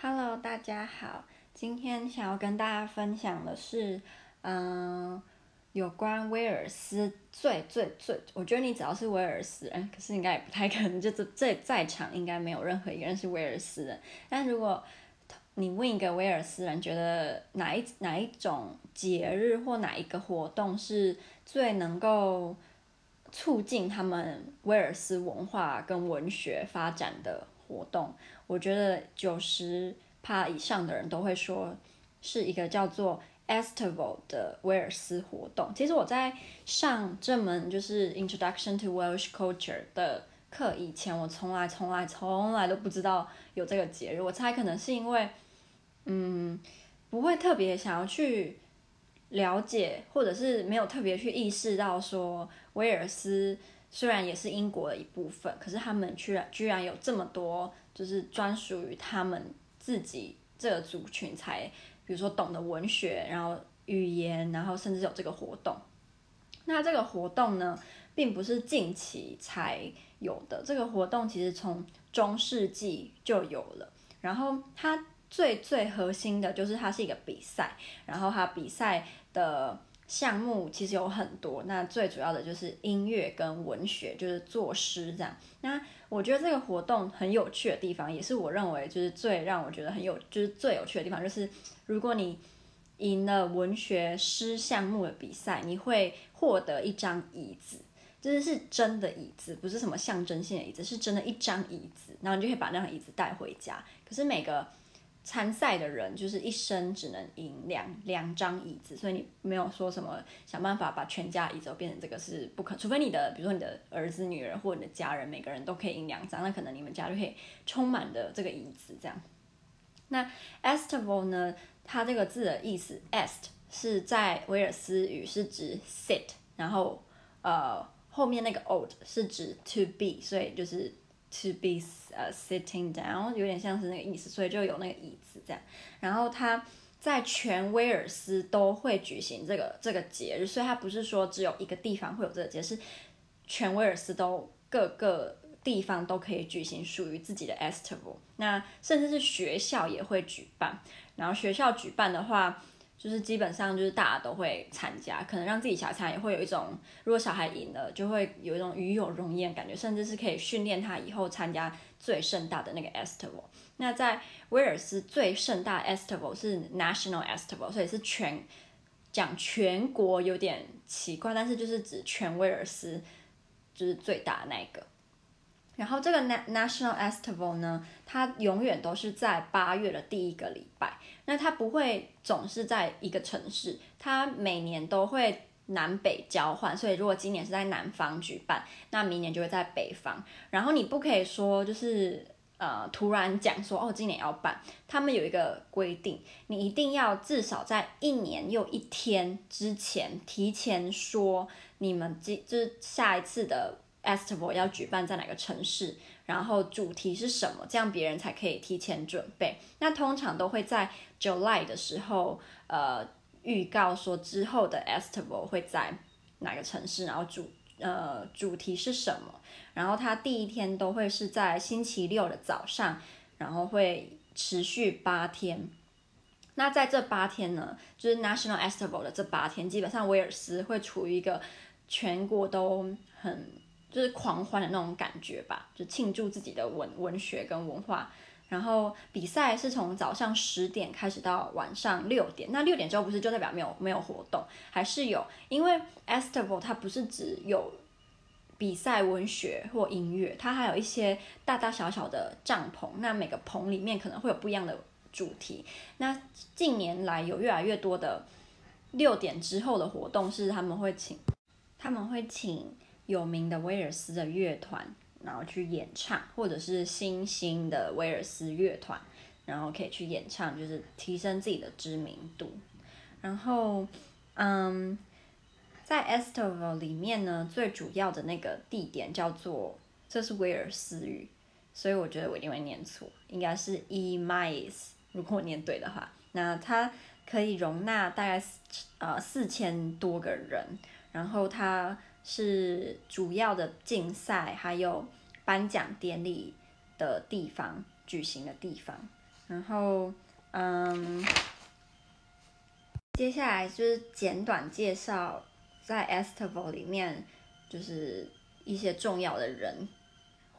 Hello，大家好。今天想要跟大家分享的是，嗯，有关威尔斯最最最，我觉得你只要是威尔斯人，可是应该也不太可能，就是这在场应该没有任何一个人是威尔斯人。但如果你问一个威尔斯人，觉得哪一哪一种节日或哪一个活动是最能够促进他们威尔斯文化跟文学发展的活动，我觉得九十趴以上的人都会说是一个叫做 Estival 的威尔斯活动。其实我在上这门就是 Introduction to Welsh Culture 的课以前，我从来从来从来都不知道有这个节日。我猜可能是因为，嗯，不会特别想要去了解，或者是没有特别去意识到说威尔斯。虽然也是英国的一部分，可是他们居然居然有这么多，就是专属于他们自己这个族群才，比如说懂得文学，然后语言，然后甚至有这个活动。那这个活动呢，并不是近期才有的，这个活动其实从中世纪就有了。然后它最最核心的就是它是一个比赛，然后它比赛的。项目其实有很多，那最主要的就是音乐跟文学，就是作诗这样。那我觉得这个活动很有趣的地方，也是我认为就是最让我觉得很有，就是最有趣的地方，就是如果你赢了文学诗项目的比赛，你会获得一张椅子，就是是真的椅子，不是什么象征性的椅子，是真的一张椅子，然后你就可以把那张椅子带回家。可是每个参赛的人就是一生只能赢两两张椅子，所以你没有说什么想办法把全家椅子都变成这个是不可，除非你的比如说你的儿子、女儿或你的家人每个人都可以赢两张，那可能你们家就可以充满的这个椅子这样。那 Estival 呢，它这个字的意思，est 是在威尔斯语是指 sit，然后呃后面那个 old 是指 to be，所以就是。To be 呃、uh, sitting down 有点像是那个意思，所以就有那个椅子这样。然后它在全威尔斯都会举行这个这个节日，所以它不是说只有一个地方会有这个节，是全威尔斯都各个地方都可以举行属于自己的 Estival。那甚至是学校也会举办，然后学校举办的话。就是基本上就是大家都会参加，可能让自己小孩也会有一种，如果小孩赢了，就会有一种与有荣焉的感觉，甚至是可以训练他以后参加最盛大的那个 Estival。那在威尔斯最盛大 Estival 是 National Estival，所以是全讲全国有点奇怪，但是就是指全威尔斯就是最大的那个。然后这个 National Festival 呢，它永远都是在八月的第一个礼拜。那它不会总是在一个城市，它每年都会南北交换。所以如果今年是在南方举办，那明年就会在北方。然后你不可以说就是呃突然讲说哦今年要办，他们有一个规定，你一定要至少在一年又一天之前提前说你们今就是下一次的。Estival 要举办在哪个城市，然后主题是什么，这样别人才可以提前准备。那通常都会在 July 的时候，呃，预告说之后的 Estival 会在哪个城市，然后主呃主题是什么。然后它第一天都会是在星期六的早上，然后会持续八天。那在这八天呢，就是 National Estival 的这八天，基本上威尔斯会处于一个全国都很。就是狂欢的那种感觉吧，就庆祝自己的文文学跟文化。然后比赛是从早上十点开始到晚上六点。那六点之后不是就代表没有没有活动，还是有？因为 Estival 它不是只有比赛文学或音乐，它还有一些大大小小的帐篷。那每个棚里面可能会有不一样的主题。那近年来有越来越多的六点之后的活动是他们会请，他们会请。有名的威尔斯的乐团，然后去演唱，或者是新兴的威尔斯乐团，然后可以去演唱，就是提升自己的知名度。然后，嗯，在 Estival 里面呢，最主要的那个地点叫做，这是威尔斯语，所以我觉得我一定会念错，应该是 E Maes，如果我念对的话，那它可以容纳大概呃四千多个人，然后它。是主要的竞赛还有颁奖典礼的地方举行的地方，然后，嗯，接下来就是简短介绍在 Estival 里面就是一些重要的人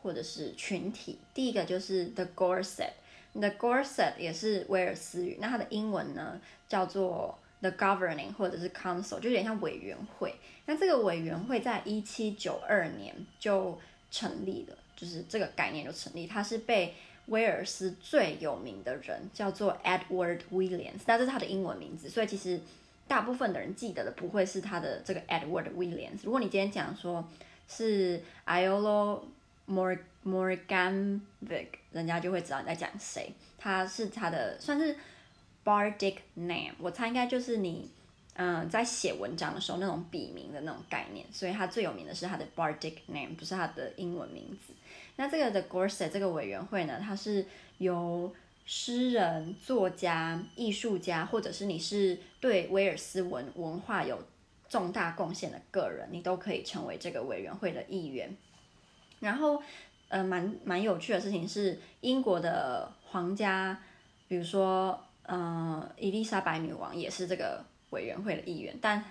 或者是群体。第一个就是 The Gorset，The Gorset 也是威尔斯语，那它的英文呢叫做 The Governing 或者是 Council，就有点像委员会。那这个委员会在一七九二年就成立了，就是这个概念就成立，它是被。威尔斯最有名的人叫做 Edward Williams，那这是他的英文名字，所以其实大部分的人记得的不会是他的这个 Edward Williams。如果你今天讲说是 Iolo Morganwg，人家就会知道你在讲谁。他是他的算是 Bardic name，我猜应该就是你嗯在写文章的时候那种笔名的那种概念，所以他最有名的是他的 Bardic name，不是他的英文名字。那这个的 Gorset 这个委员会呢，它是由诗人、作家、艺术家，或者是你是对威尔斯文文化有重大贡献的个人，你都可以成为这个委员会的议员。然后，呃，蛮蛮有趣的事情是，英国的皇家，比如说，呃，伊丽莎白女王也是这个委员会的议员。但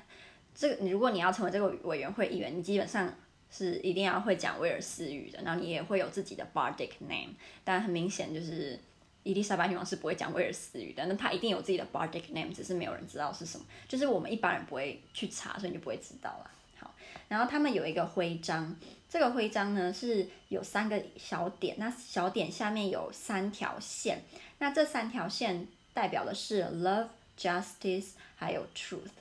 这个，如果你要成为这个委员会议员，你基本上。是一定要会讲威尔斯语的，然后你也会有自己的 Bardic name，但很明显就是伊丽莎白女王是不会讲威尔斯语的，那她一定有自己的 Bardic name，只是没有人知道是什么，就是我们一般人不会去查，所以你就不会知道了。好，然后他们有一个徽章，这个徽章呢是有三个小点，那小点下面有三条线，那这三条线代表的是 Love、Justice 还有 Truth。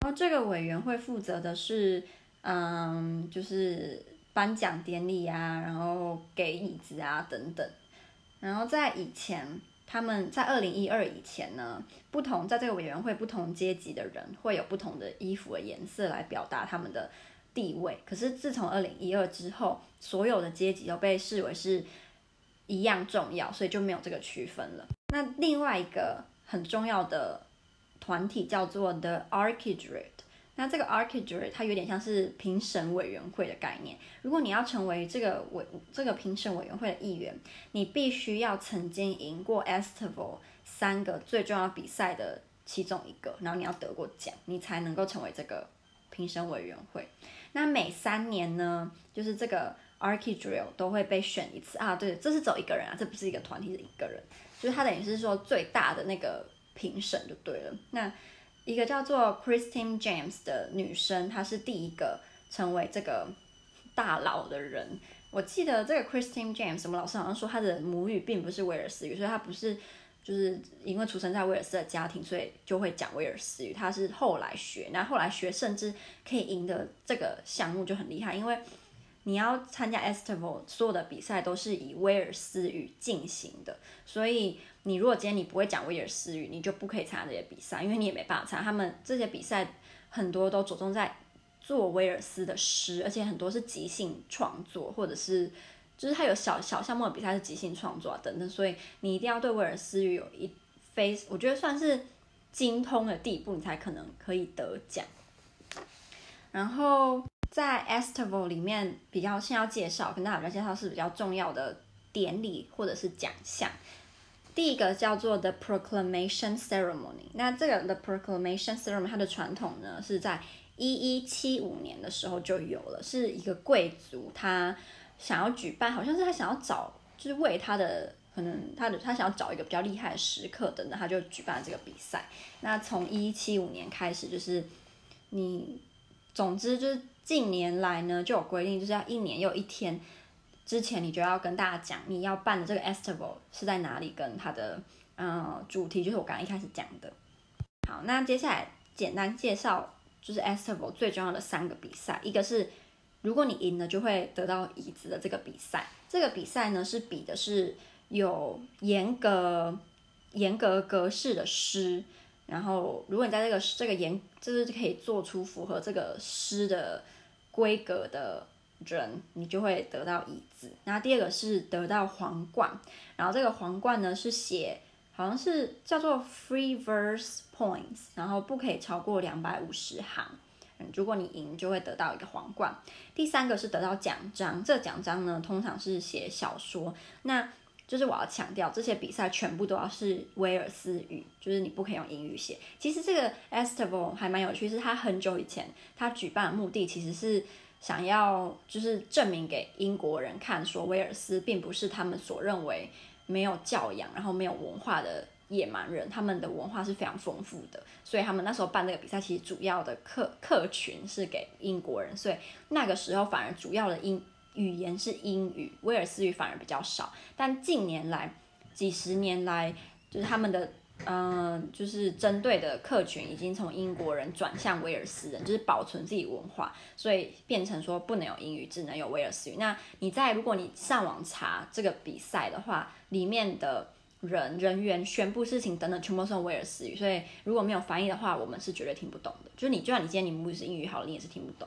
然后这个委员会负责的是。嗯，就是颁奖典礼啊，然后给椅子啊等等。然后在以前，他们在二零一二以前呢，不同在这个委员会不同阶级的人会有不同的衣服的颜色来表达他们的地位。可是自从二零一二之后，所有的阶级都被视为是一样重要，所以就没有这个区分了。那另外一个很重要的团体叫做 The Archidred。那这个 Archidred 它有点像是评审委员会的概念。如果你要成为这个委这个评审委员会的议员，你必须要曾经赢过 Estival 三个最重要比赛的其中一个，然后你要得过奖，你才能够成为这个评审委员会。那每三年呢，就是这个 Archidred 都会被选一次啊。对，这是走一个人啊，这不是一个团体，是一个人，就是他等于是说最大的那个评审就对了。那一个叫做 Christine James 的女生，她是第一个成为这个大佬的人。我记得这个 Christine James，我们老师好像说她的母语并不是威尔斯语，所以她不是就是因为出生在威尔斯的家庭，所以就会讲威尔斯语。她是后来学，那后来学甚至可以赢得这个项目就很厉害，因为你要参加 Estival，所有的比赛都是以威尔斯语进行的，所以。你如果今天你不会讲威尔斯语，你就不可以参加这些比赛，因为你也没办法参加。他们这些比赛很多都着重在做威尔斯的诗，而且很多是即兴创作，或者是就是他有小小项目的比赛是即兴创作啊等等。所以你一定要对威尔斯语有一非，我觉得算是精通的地步，你才可能可以得奖。然后在 Estival 里面比较先要介绍，跟大家介绍是比较重要的典礼或者是奖项。第一个叫做 The Proclamation Ceremony，那这个 The Proclamation Ceremony 它的传统呢是在一一七五年的时候就有了，是一个贵族他想要举办，好像是他想要找，就是为他的可能他的他想要找一个比较厉害的时刻等等，他就举办了这个比赛。那从一一七五年开始，就是你总之就是近年来呢就有规定，就是要一年又一天。之前你就要跟大家讲，你要办的这个 Estival 是在哪里，跟它的呃主题就是我刚刚一开始讲的。好，那接下来简单介绍就是 Estival 最重要的三个比赛，一个是如果你赢了就会得到椅子的这个比赛，这个比赛呢是比的是有严格严格格式的诗，然后如果你在这个这个严就是可以做出符合这个诗的规格的。人，你就会得到椅子。那第二个是得到皇冠，然后这个皇冠呢是写，好像是叫做 Free Verse Points，然后不可以超过两百五十行。嗯，如果你赢，就会得到一个皇冠。第三个是得到奖章，这奖章呢通常是写小说。那就是我要强调，这些比赛全部都要是威尔斯语，就是你不可以用英语写。其实这个 Estival 还蛮有趣，是他很久以前他举办的目的其实是想要就是证明给英国人看，说威尔斯并不是他们所认为没有教养，然后没有文化的。野蛮人，他们的文化是非常丰富的，所以他们那时候办这个比赛，其实主要的客客群是给英国人，所以那个时候反而主要的英语言是英语，威尔斯语反而比较少。但近年来，几十年来，就是他们的嗯、就是针对的客群已经从英国人转向威尔斯人，就是保存自己文化，所以变成说不能有英语，只能有威尔斯语。那你在如果你上网查这个比赛的话，里面的。人人员宣布事情等等，全部都是用威尔斯语，所以如果没有翻译的话，我们是绝对听不懂的。就是你，就算你今天你母语是英语好了，你也是听不懂。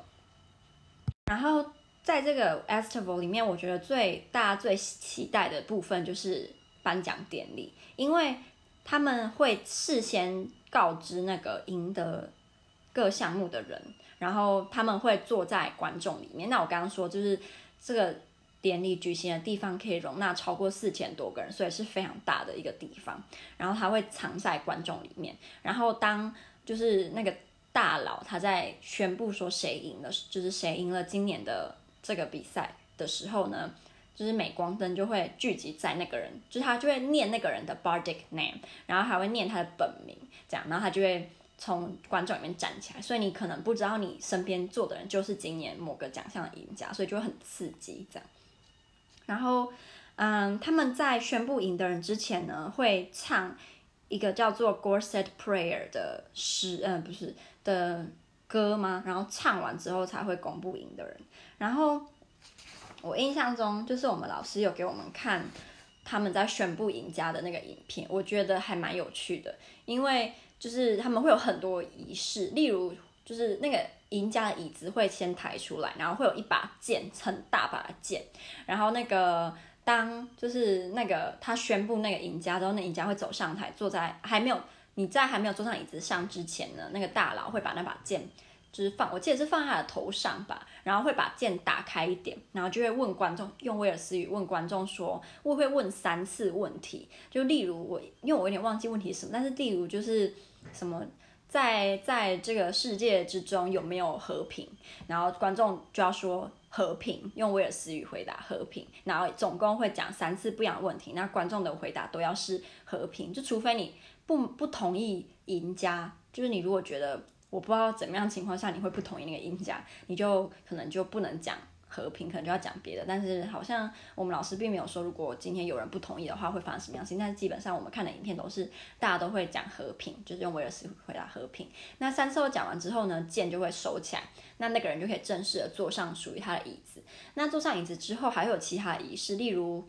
然后在这个 Estival 里面，我觉得最大家最期待的部分就是颁奖典礼，因为他们会事先告知那个赢得各项目的人，然后他们会坐在观众里面。那我刚刚说就是这个。典礼举行的地方可以容纳超过四千多个人，所以是非常大的一个地方。然后他会藏在观众里面。然后当就是那个大佬他在宣布说谁赢了，就是谁赢了今年的这个比赛的时候呢，就是镁光灯就会聚集在那个人，就是他就会念那个人的 bardic name，然后还会念他的本名，这样，然后他就会从观众里面站起来。所以你可能不知道你身边坐的人就是今年某个奖项的赢家，所以就会很刺激这样。然后，嗯，他们在宣布赢的人之前呢，会唱一个叫做《Gorset Prayer》的诗，嗯，不是的歌吗？然后唱完之后才会公布赢的人。然后我印象中，就是我们老师有给我们看他们在宣布赢家的那个影片，我觉得还蛮有趣的，因为就是他们会有很多仪式，例如就是那个。赢家的椅子会先抬出来，然后会有一把剑，很大把的剑。然后那个当就是那个他宣布那个赢家之后，那赢家会走上台，坐在还没有你在还没有坐上椅子上之前呢，那个大佬会把那把剑就是放，我记得是放在他的头上吧，然后会把剑打开一点，然后就会问观众用威尔斯语问观众说，我会问三次问题，就例如我因为我有点忘记问题是什么，但是例如就是什么。在在这个世界之中有没有和平？然后观众就要说和平，用威尔斯语回答和平。然后总共会讲三次不一样的问题，那观众的回答都要是和平，就除非你不不同意赢家，就是你如果觉得我不知道怎么样情况下你会不同意那个赢家，你就可能就不能讲。和平可能就要讲别的，但是好像我们老师并没有说，如果今天有人不同意的话，会发生什么样事情。但是基本上我们看的影片都是大家都会讲和平，就是用威尔斯回答和平。那三次都讲完之后呢，剑就会收起来，那那个人就可以正式的坐上属于他的椅子。那坐上椅子之后，还有其他的仪式，例如，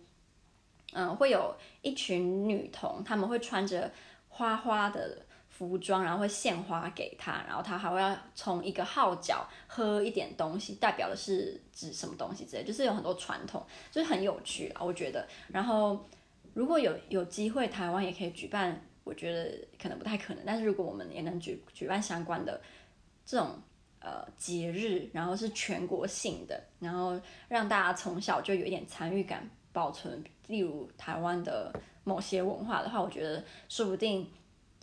嗯，会有一群女童，她们会穿着花花的。服装，然后会献花给他，然后他还会要从一个号角喝一点东西，代表的是指什么东西之类，就是有很多传统，就是很有趣啊，我觉得。然后如果有有机会，台湾也可以举办，我觉得可能不太可能，但是如果我们也能举举办相关的这种呃节日，然后是全国性的，然后让大家从小就有一点参与感，保存，例如台湾的某些文化的话，我觉得说不定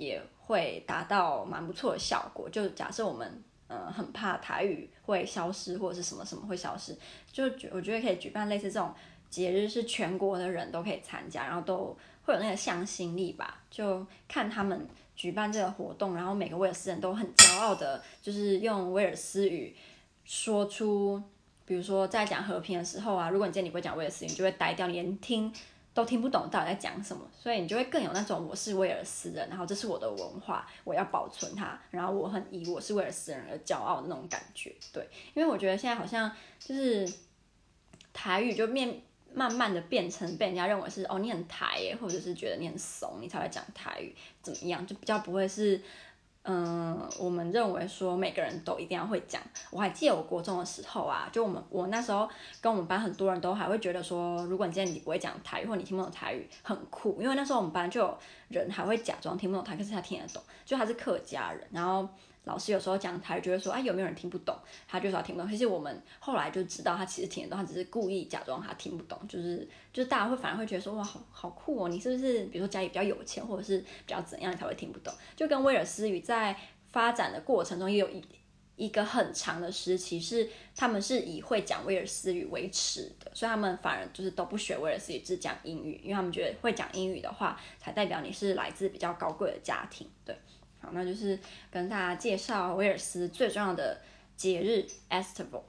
也。会达到蛮不错的效果。就假设我们呃很怕台语会消失，或者是什么什么会消失，就我觉得可以举办类似这种节日，是全国的人都可以参加，然后都会有那个向心力吧。就看他们举办这个活动，然后每个威尔斯人都很骄傲的，就是用威尔斯语说出，比如说在讲和平的时候啊，如果你今天你不会讲威尔斯语，你就会呆掉，连听。都听不懂到底在讲什么，所以你就会更有那种我是威尔斯人，然后这是我的文化，我要保存它，然后我很以我是威尔斯人而骄傲的那种感觉。对，因为我觉得现在好像就是台语就面慢慢的变成被人家认为是哦你很台耶，或者是觉得你很怂，你才会讲台语怎么样，就比较不会是。嗯，我们认为说每个人都一定要会讲。我还记得我国中的时候啊，就我们我那时候跟我们班很多人都还会觉得说，如果你今天你不会讲台语，或你听不懂台语，很酷。因为那时候我们班就有人还会假装听不懂台，可是他听得懂，就他是客家人。然后老师有时候讲台语就会说，哎，有没有人听不懂？他就说他听不懂。其实我们后来就知道，他其实听得懂，他只是故意假装他听不懂。就是，就是大家会反而会觉得说，哇，好好酷哦！你是不是比如说家里比较有钱，或者是比较怎样，你才会听不懂？就跟威尔斯语在发展的过程中，也有一一个很长的时期是他们是以会讲威尔斯语为耻的，所以他们反而就是都不学威尔斯语，只讲英语，因为他们觉得会讲英语的话，才代表你是来自比较高贵的家庭，对。好，那就是跟大家介绍威尔斯最重要的节日 Estival。